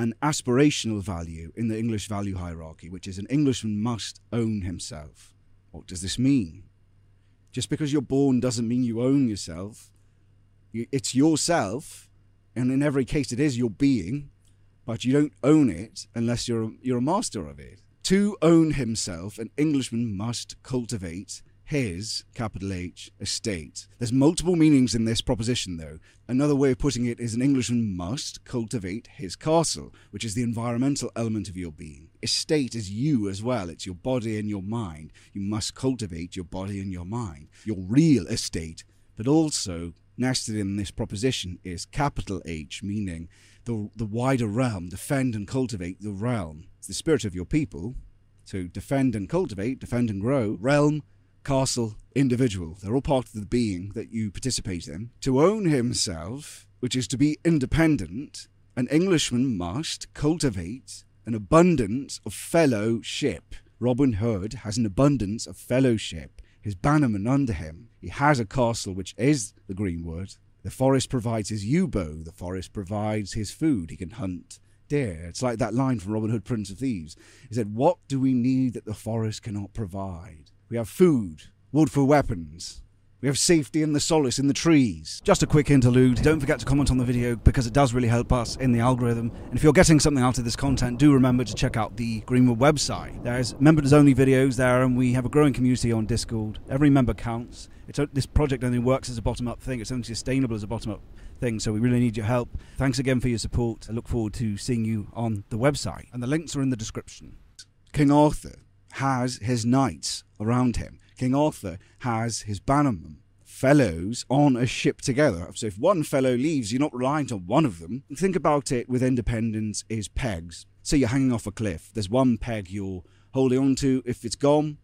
an aspirational value in the English value hierarchy, which is an Englishman must own himself. What does this mean? Just because you're born doesn't mean you own yourself. It's yourself, and in every case, it is your being, but you don't own it unless you're a, you're a master of it. To own himself, an Englishman must cultivate his, capital H, estate. There's multiple meanings in this proposition, though. Another way of putting it is an Englishman must cultivate his castle, which is the environmental element of your being. Estate is you as well, it's your body and your mind. You must cultivate your body and your mind, your real estate. But also, nested in this proposition is capital H, meaning the, the wider realm, defend and cultivate the realm. It's the spirit of your people. So defend and cultivate, defend and grow, realm, castle, individual. They're all part of the being that you participate in. To own himself, which is to be independent, an Englishman must cultivate an abundance of fellowship. Robin Hood has an abundance of fellowship. His bannerman under him. He has a castle which is the greenwood. The forest provides his yew bow. The forest provides his food. He can hunt deer. It's like that line from Robin Hood, Prince of Thieves. He said, What do we need that the forest cannot provide? We have food, wood for weapons. We have safety and the solace in the trees. Just a quick interlude. Don't forget to comment on the video because it does really help us in the algorithm. And if you're getting something out of this content, do remember to check out the Greenwood website. There's members only videos there, and we have a growing community on Discord. Every member counts. It's, this project only works as a bottom up thing, it's only sustainable as a bottom up thing, so we really need your help. Thanks again for your support. I look forward to seeing you on the website. And the links are in the description. King Arthur has his knights around him. King Arthur has his bannermen, fellows on a ship together. So if one fellow leaves, you're not reliant on one of them. Think about it with independence is pegs. So you're hanging off a cliff. There's one peg you're holding on to. If it's gone,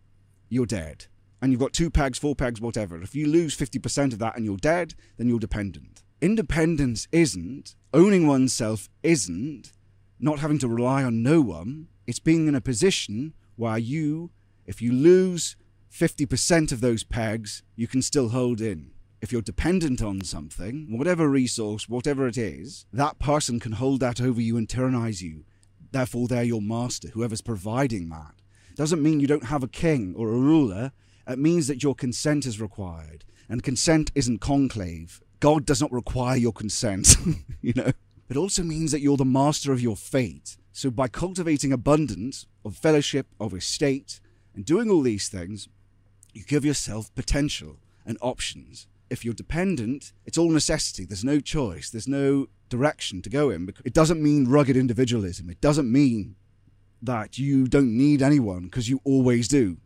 you're dead. And you've got two pegs, four pegs, whatever. If you lose 50% of that and you're dead, then you're dependent. Independence isn't, owning oneself isn't, not having to rely on no one. It's being in a position where you, if you lose 50% of those pegs, you can still hold in. If you're dependent on something, whatever resource, whatever it is, that person can hold that over you and tyrannize you. Therefore, they're your master, whoever's providing that. Doesn't mean you don't have a king or a ruler. It means that your consent is required. And consent isn't conclave. God does not require your consent, you know. It also means that you're the master of your fate. So, by cultivating abundance of fellowship, of estate, and doing all these things, you give yourself potential and options. If you're dependent, it's all necessity. There's no choice. There's no direction to go in. It doesn't mean rugged individualism. It doesn't mean that you don't need anyone because you always do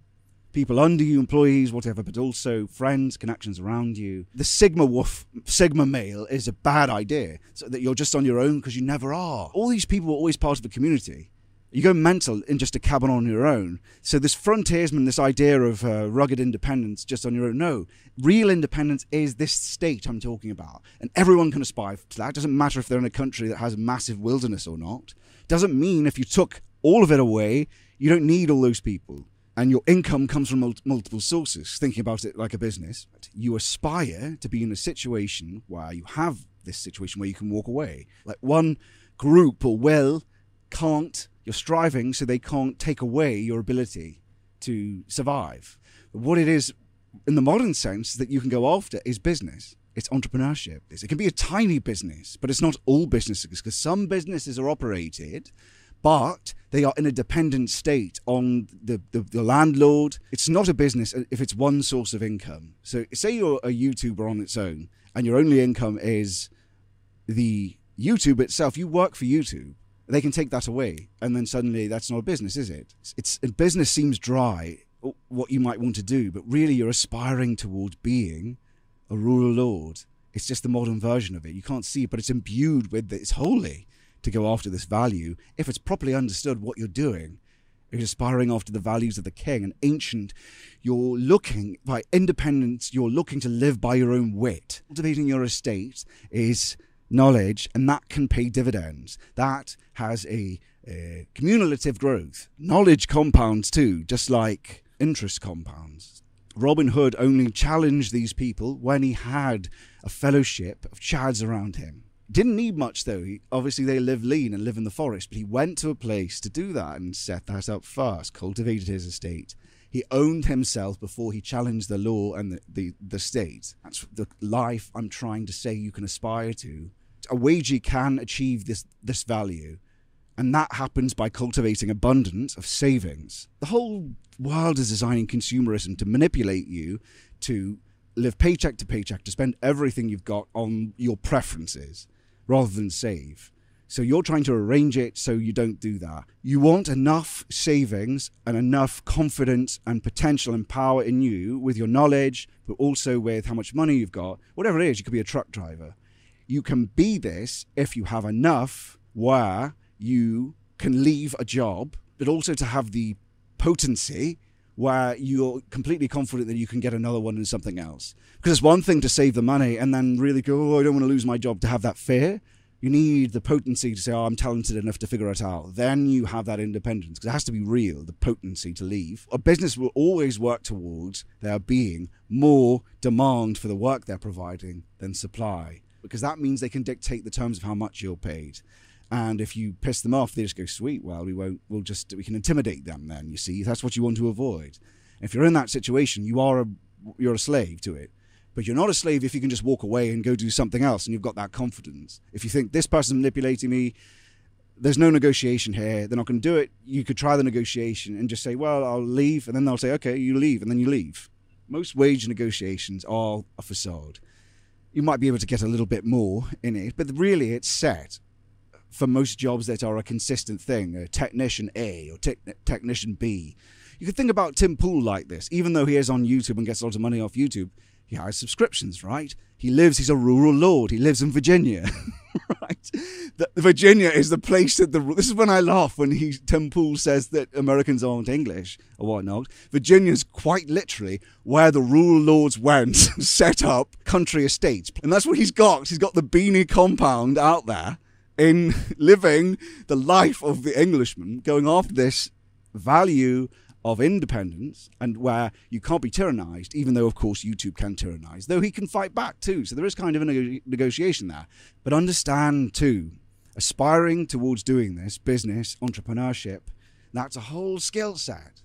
people under you, employees, whatever, but also friends, connections around you. The Sigma wolf, Sigma male is a bad idea, so that you're just on your own because you never are. All these people are always part of a community. You go mental in just a cabin on your own. So this frontiersman, this idea of uh, rugged independence just on your own, no. Real independence is this state I'm talking about. And everyone can aspire to that. It doesn't matter if they're in a country that has massive wilderness or not. Doesn't mean if you took all of it away, you don't need all those people and your income comes from mul- multiple sources, thinking about it like a business, you aspire to be in a situation where you have this situation where you can walk away. Like one group or will can't, you're striving so they can't take away your ability to survive. But what it is in the modern sense that you can go after is business. It's entrepreneurship. It can be a tiny business, but it's not all businesses because some businesses are operated but they are in a dependent state on the, the, the, landlord. It's not a business if it's one source of income. So, say you're a YouTuber on its own and your only income is the YouTube itself, you work for YouTube. They can take that away, and then suddenly that's not a business, is it? It's business seems dry, uh, what you might want to do, but really you're aspiring towards being a rural lord. It's just the modern version of it. You can't see it, but it's imbued with it. It's holy to go after this value if it's properly understood what you're doing. You're aspiring after the values of the king and ancient. You're looking by independence, you're looking to live by your own wit. Cultivating your estate is knowledge, and that can pay dividends. That has a, a cumulative growth. Knowledge compounds too, just like interest compounds. Robin Hood only challenged these people when he had a fellowship of chads around him Didn't need much though. He, obviously, they live lean and live in the forest, but he went to a place to do that and set that up first, cultivated his estate. He owned himself before he challenged the law and the, the, the state. That's the life I'm trying to say you can aspire to. A wagey can achieve this, this value, and that happens by cultivating abundance of savings. The whole world is designing consumerism to manipulate you to live paycheck to paycheck, to spend everything you've got on your preferences rather than save. So you're trying to arrange it so you don't do that. You want enough savings and enough confidence and potential and power in you with your knowledge, but also with how much money you've got. Whatever it is, you could be a truck driver. You can be this if you have enough where you can leave a job, but also to have the potency where you're completely confident that you can get another one in something else. Because it's one thing to save the money and then really go, oh, I don't want to lose my job to have that fear. You need the potency to say, oh, I'm talented enough to figure it out. Then you have that independence because it has to be real, the potency to leave. A business will always work towards there being more demand for the work they're providing than supply because that means they can dictate the terms of how much you're paid. And if you piss them off, they just go, sweet, well, we won't, we'll just, we can intimidate them then, you see. That's what you want to avoid. If you're in that situation, you are a, you're a slave to it. But you're not a slave if you can just walk away and go do something else and you've got that confidence. If you think this person's manipulating me, there's no negotiation here, they're not going to do it, you could try the negotiation and just say, well, I'll leave. And then they'll say, okay, you leave. And then you leave. Most wage negotiations are a facade. You might be able to get a little bit more in it, but really it's set for most jobs that are a consistent thing, a technician A or te- technician B. You could think about Tim Pool like this, even though he is on YouTube and gets a lot of money off YouTube. He has subscriptions, right? He lives, he's a rural lord. He lives in Virginia, right? The, Virginia is the place that the, this is when I laugh when he, Tim Pool says that Americans aren't English or whatnot. Virginia's quite literally where the rural lords went, set up country estates. And that's what he's got. He's got the beanie compound out there in living the life of the Englishman, going after this value of independence and where you can't be tyrannized, even though, of course, YouTube can tyrannize, though he can fight back too. So there is kind of a neg- negotiation there. But understand too, aspiring towards doing this business, entrepreneurship, that's a whole skill set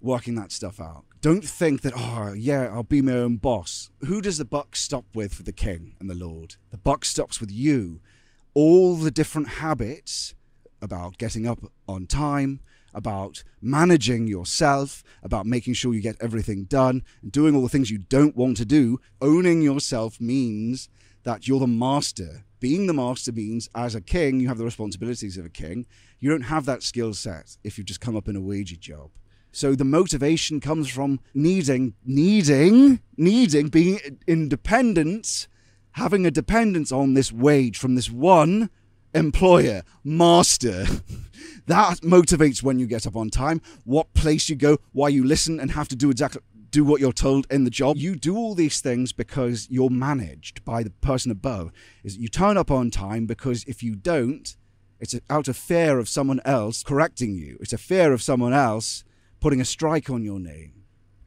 working that stuff out. Don't think that, oh, yeah, I'll be my own boss. Who does the buck stop with for the king and the lord? The buck stops with you all the different habits about getting up on time, about managing yourself, about making sure you get everything done, and doing all the things you don't want to do. Owning yourself means that you're the master. Being the master means, as a king, you have the responsibilities of a king. You don't have that skill set if you've just come up in a wagey job. So the motivation comes from needing, needing, needing, being independent having a dependence on this wage from this one employer, master. that motivates when you get up on time, what place you go, why you listen and have to do exactly do what you're told in the job. You do all these things because you're managed by the person above. Is you turn up on time because if you don't, it's out of fear of someone else correcting you. It's a fear of someone else putting a strike on your name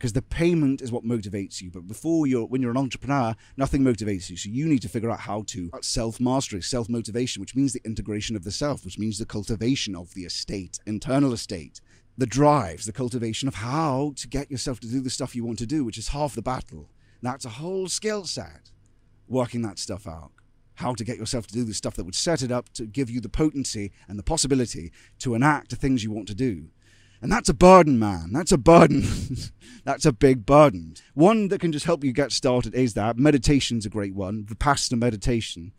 because the payment is what motivates you. But before you're, when you're an entrepreneur, nothing motivates you. So you need to figure out how to self mastery, self motivation, which means the integration of the self, which means the cultivation of the estate, internal estate, the drives, the cultivation of how to get yourself to do the stuff you want to do, which is half the battle. That's a whole skill set, working that stuff out. How to get yourself to do the stuff that would set it up to give you the potency and the possibility to enact the things you want to do. And that's a burden, man. That's a burden. that's a big burden. One that can just help you get started is that meditation's a great one, vipassana meditation,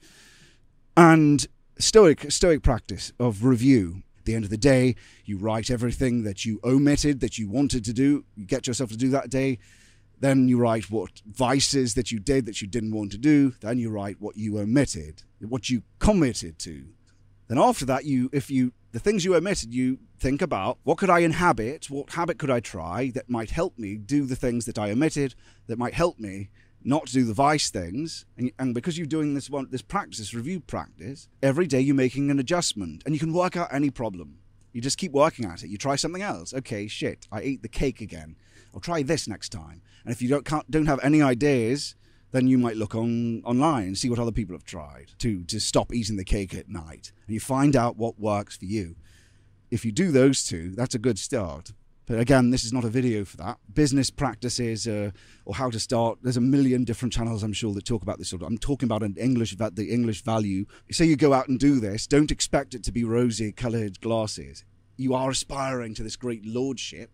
and stoic stoic practice of review. At the end of the day, you write everything that you omitted that you wanted to do. You get yourself to do that day. Then you write what vices that you did that you didn't want to do. Then you write what you omitted, what you committed to. Then after that, you if you the things you omitted, you think about what could I inhabit, what habit could I try that might help me do the things that I omitted, that might help me not do the vice things. And, and because you're doing this one, this practice, this review practice, every day you're making an adjustment, and you can work out any problem. You just keep working at it. You try something else. Okay, shit, I ate the cake again. I'll try this next time. And if you don't don't have any ideas then you might look on online and see what other people have tried to to stop eating the cake at night, and you find out what works for you. If you do those two, that's a good start. But again, this is not a video for that. Business practices uh, or how to start. There's a million different channels, I'm sure, that talk about this sort of. I'm talking about an English, the English value. Say you go out and do this, don't expect it to be rosy-coloured glasses. You are aspiring to this great lordship,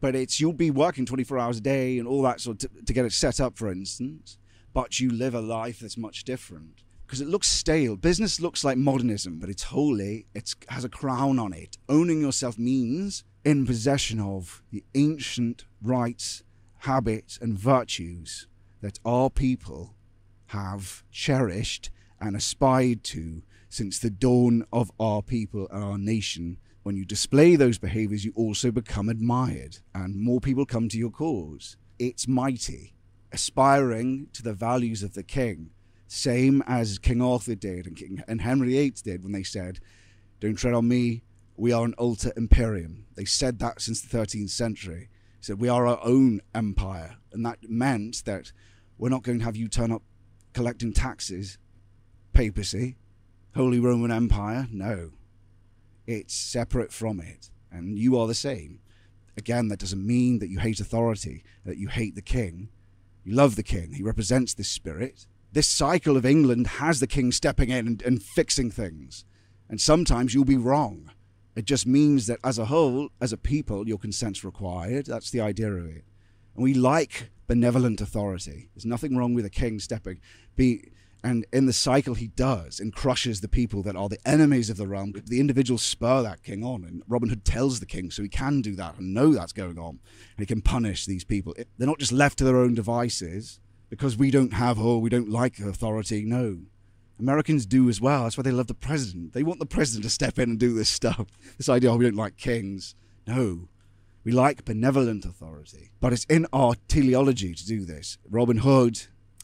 but it's you'll be working 24 hours a day and all that sort of, to, to get it set up, for instance. But you live a life that's much different because it looks stale. Business looks like modernism, but it's holy. It has a crown on it. Owning yourself means in possession of the ancient rights, habits, and virtues that our people have cherished and aspired to since the dawn of our people and our nation. When you display those behaviors, you also become admired, and more people come to your cause. It's mighty, aspiring to the values of the king same as King Arthur did and, King, and Henry VIII did when they said, Don't tread on me, we are an alter imperium. They said that since the 13th century. Said, We are our own empire. And that meant that we're not going to have you turn up collecting taxes, papacy, Holy Roman Empire. No. It's separate from it. And you are the same. Again, that doesn't mean that you hate authority, that you hate the king. You love the king. He represents this spirit this cycle of England has the king stepping in and, and fixing things. And sometimes you'll be wrong. It just means that as a whole, as a people, your consent's required. That's the idea of it. And we like benevolent authority. There's nothing wrong with a king stepping. Be and in the cycle he does and crushes the people that are the enemies of the realm. The individuals spur that king on, and Robin Hood tells the king so he can do that and know that's going on, and he can punish these people. They're not just left to their own devices because we don't have or we don't like authority. No. Americans do as well. That's why they love the president. They want the president to step in and do this stuff. This idea, oh, we don't like kings. No. We like benevolent authority. But it's in our teleology to do this. Robin Hood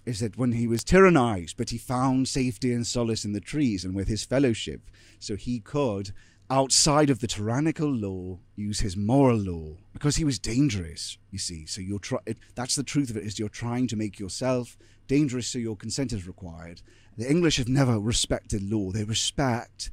is that when he was tyrannized, but he found safety and solace in the trees and with his fellowship, so he could outside of the tyrannical law use his moral law. Because he was dangerous you see so you're try- that's the truth of it is you're trying to make yourself dangerous so your consent is required. The english have never respected law. They respect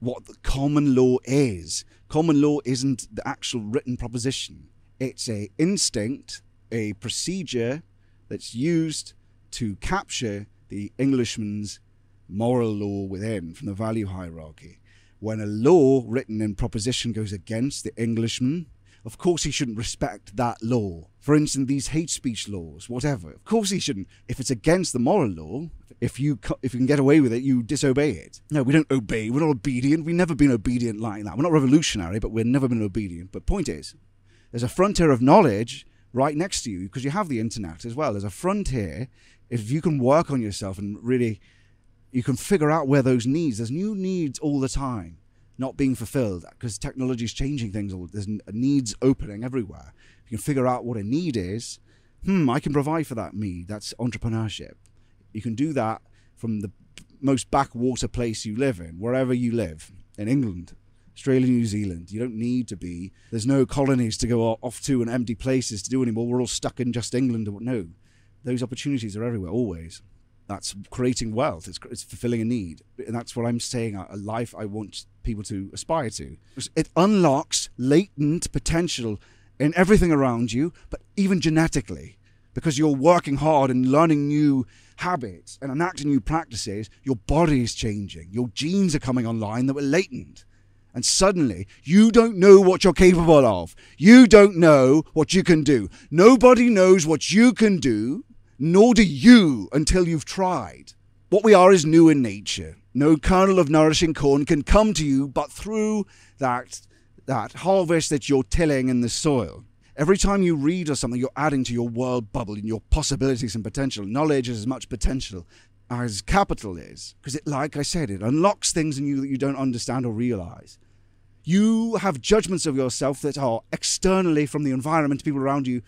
what the common law is. Common law isn't the actual written proposition. It's a instinct a procedure that's used to capture the englishman's moral law within from the value hierarchy when a law written in proposition goes against the Englishman, of course he shouldn't respect that law. For instance, these hate speech laws, whatever. Of course he shouldn't. If it's against the moral law, if you if you can get away with it, you disobey it. No, we don't obey. We're not obedient. We've never been obedient like that. We're not revolutionary, but we've never been obedient. But point is, there's a frontier of knowledge right next to you because you have the internet as well. There's a frontier. If you can work on yourself and really you can figure out where those needs, there's new needs all the time not being fulfilled because technology is changing things. All there's needs opening everywhere. If you can figure out what a need is, hmm, I can provide for that need. That's entrepreneurship. You can do that from the most backwater place you live in, wherever you live, in England, Australia, New Zealand. You don't need to be. There's no colonies to go off to and empty places to do anymore. We're all stuck in just England. No, those opportunities are everywhere, always that's creating wealth. It's, it's fulfilling a need, and that's what I'm saying. A, life I want people to aspire to. It unlocks latent potential in everything around you, but even genetically, because you're working hard and learning new habits and enacting new practices. Your body is changing. Your genes are coming online that were latent. And suddenly, you don't know what you're capable of. You don't know what you can do. Nobody knows what you can do nor do you until you've tried. What we are is new in nature. No kernel of nourishing corn can come to you but through that, that harvest that you're tilling in the soil. Every time you read or something, you're adding to your world bubble and your possibilities and potential. Knowledge is as much potential as capital is. Because it, like I said, it unlocks things in you that you don't understand or realize. You have judgments of yourself that are externally from the environment, people around you,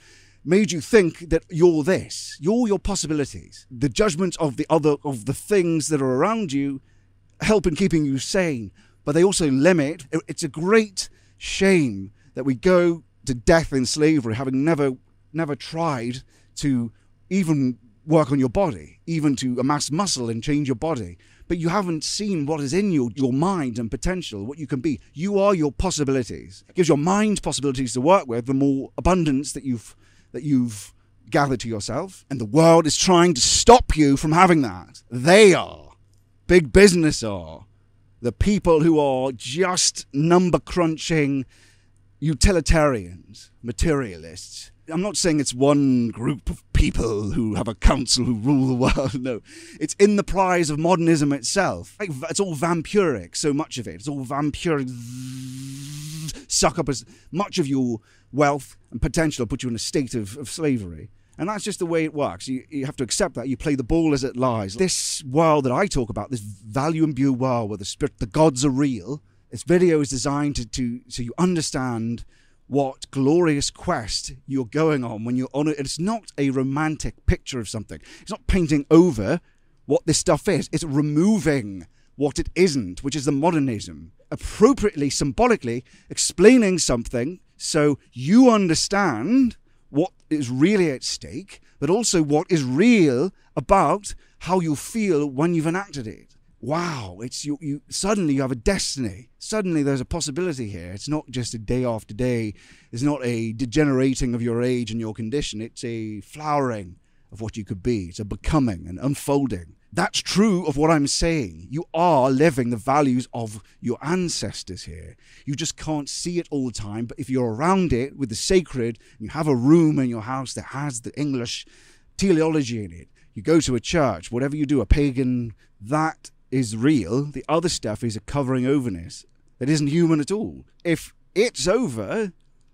made you think that you're this, you're your possibilities. The judgment of the other, of the things that are around you, help in keeping you sane, but they also limit. It's a great shame that we go to death in slavery, having never, never tried to even work on your body, even to amass muscle and change your body. But you haven't seen what is in you, your mind and potential, what you can be. You are your possibilities. It gives your mind possibilities to work with, the more abundance that you've that you've gathered to yourself. And the world is trying to stop you from having that. They are. Big business are. The people who are just number crunching utilitarians, materialists. I'm not saying it's one group of people who have a council who rule the world. No, it's in the prize of modernism itself. It's all vampiric, so much of it. It's all vampiric. Suck up as much of your wealth and potential, put you in a state of, of slavery. And that's just the way it works. You, you have to accept that. You play the ball as it lies. This world that I talk about, this value imbued world where the spirit, the gods are real, this video is designed to, to so you understand what glorious quest you're going on when you're on it. It's not a romantic picture of something. It's not painting over what this stuff is. It's removing what it isn't, which is the modernism. Appropriately, symbolically explaining something so you understand what is really at stake, but also what is real about how you feel when you've enacted it wow, it's you, you suddenly you have a destiny. Suddenly there's a possibility here. It's not just a day after day. It's not a degenerating of your age and your condition. It's a flowering of what you could be. It's a becoming and unfolding. That's true of what I'm saying. You are living the values of your ancestors here. You just can't see it all the time, but if you're around it with the sacred, you have a room in your house that has the English teleology in it, you go to a church, whatever you do, a pagan, that is real. The other stuff is a covering overness that isn't human at all. If it's over,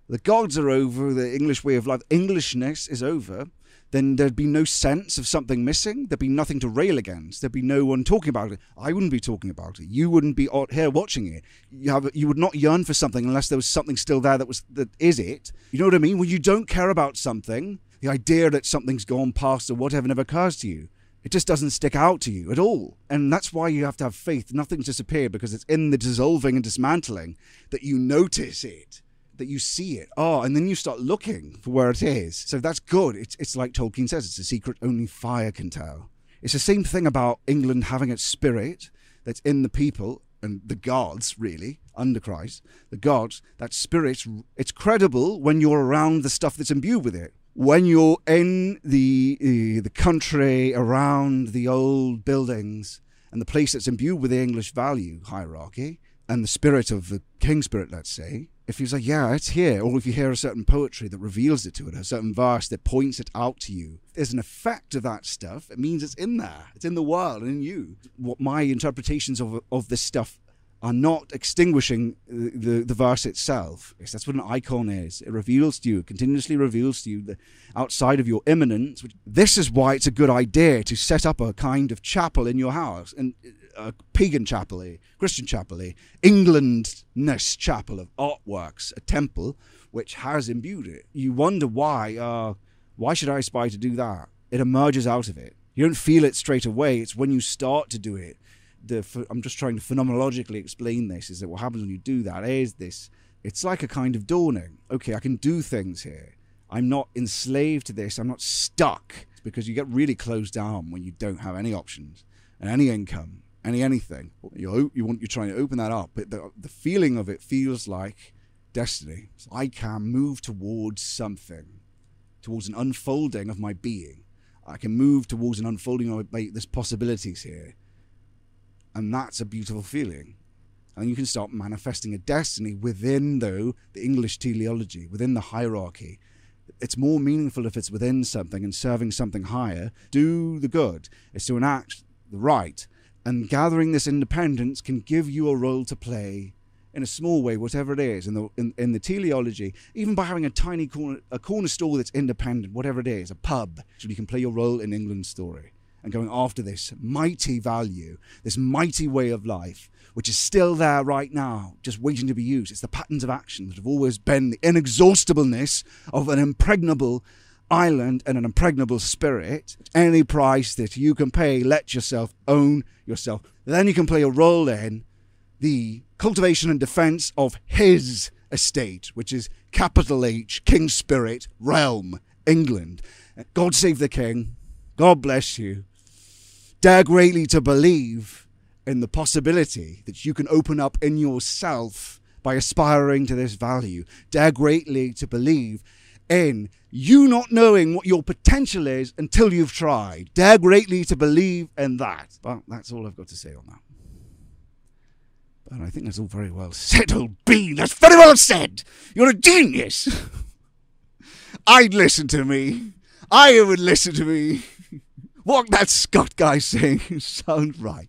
the gods are over, the English way of life, Englishness is over, then there'd be no sense of something missing. There'd be nothing to rail against. There'd be no one talking about it. I wouldn't be talking about it. You wouldn't be out here watching it. You have you would not yearn for something unless there was something still there that was that is it. You know what I mean? When you don't care about something, the idea that something's gone past or whatever never occurs to you. It just doesn't stick out to you at all. And that's why you have to have faith. Nothing's disappeared because it's in the dissolving and dismantling that you notice it, that you see it. Oh, and then you start looking for where it is. So that's good. It's, it's like Tolkien says, it's a secret only fire can tell. It's the same thing about England having its spirit that's in the people and the gods, really, under Christ, the gods, that spirit, it's credible when you're around the stuff that's imbued with it when you're in the uh, the country around the old buildings and the place that's imbued with the English value hierarchy and the spirit of the king spirit, let's say, if you say, yeah, it's here, or if you hear a certain poetry that reveals it to it, a certain verse that points it out to you, there's an effect of that stuff. It means it's in there, it's in the world and in you. What my interpretations of of this stuff are not extinguishing the, the, the, verse itself. Yes, that's what an icon is. It reveals to you, continuously reveals to you the outside of your immanence. This is why it's a good idea to set up a kind of chapel in your house, and a pagan chapel, a Christian chapel, a Englandness chapel of artworks, a temple which has imbued it. You wonder why. Uh, why should I aspire to do that? It emerges out of it. You don't feel it straight away. It's when you start to do it the I'm just trying to phenomenologically explain this is that what happens when you do that is this it's like a kind of dawning. Okay I can do things here. I'm not enslaved to this. I'm not stuck. Because you get really closed down when you don't have any options and any income any anything. You you want you're trying to open that up but the, the feeling of it feels like destiny. So I can move towards something towards an unfolding of my being. I can move towards an unfolding of my, possibilities here and that's a beautiful feeling. And you can start manifesting a destiny within, though, the English teleology, within the hierarchy. It's more meaningful if it's within something and serving something higher. Do the good is to enact the right. And gathering this independence can give you a role to play in a small way, whatever it is, in the in, in the teleology, even by having a tiny corner a corner store that's independent, whatever it is, a pub, so you can play your role in England's story and going after this mighty value, this mighty way of life, which is still there right now, just waiting to be used. It's the patterns of action that have always been the inexhaustibleness of an impregnable island and an impregnable spirit. Any price that you can pay, let yourself own yourself. Then you can play a role in the cultivation and defense of his estate, which is capital H, King Spirit, realm, England. God save the King God bless you. Dare greatly to believe in the possibility that you can open up in yourself by aspiring to this value. Dare greatly to believe in you not knowing what your potential is until you've tried. Dare greatly to believe in that. Well, that's all I've got to say on that. But I think that's all very well said, old bean. That's very well said. You're a genius. I'd listen to me. I would listen to me. What that Scott guy saying sounds right.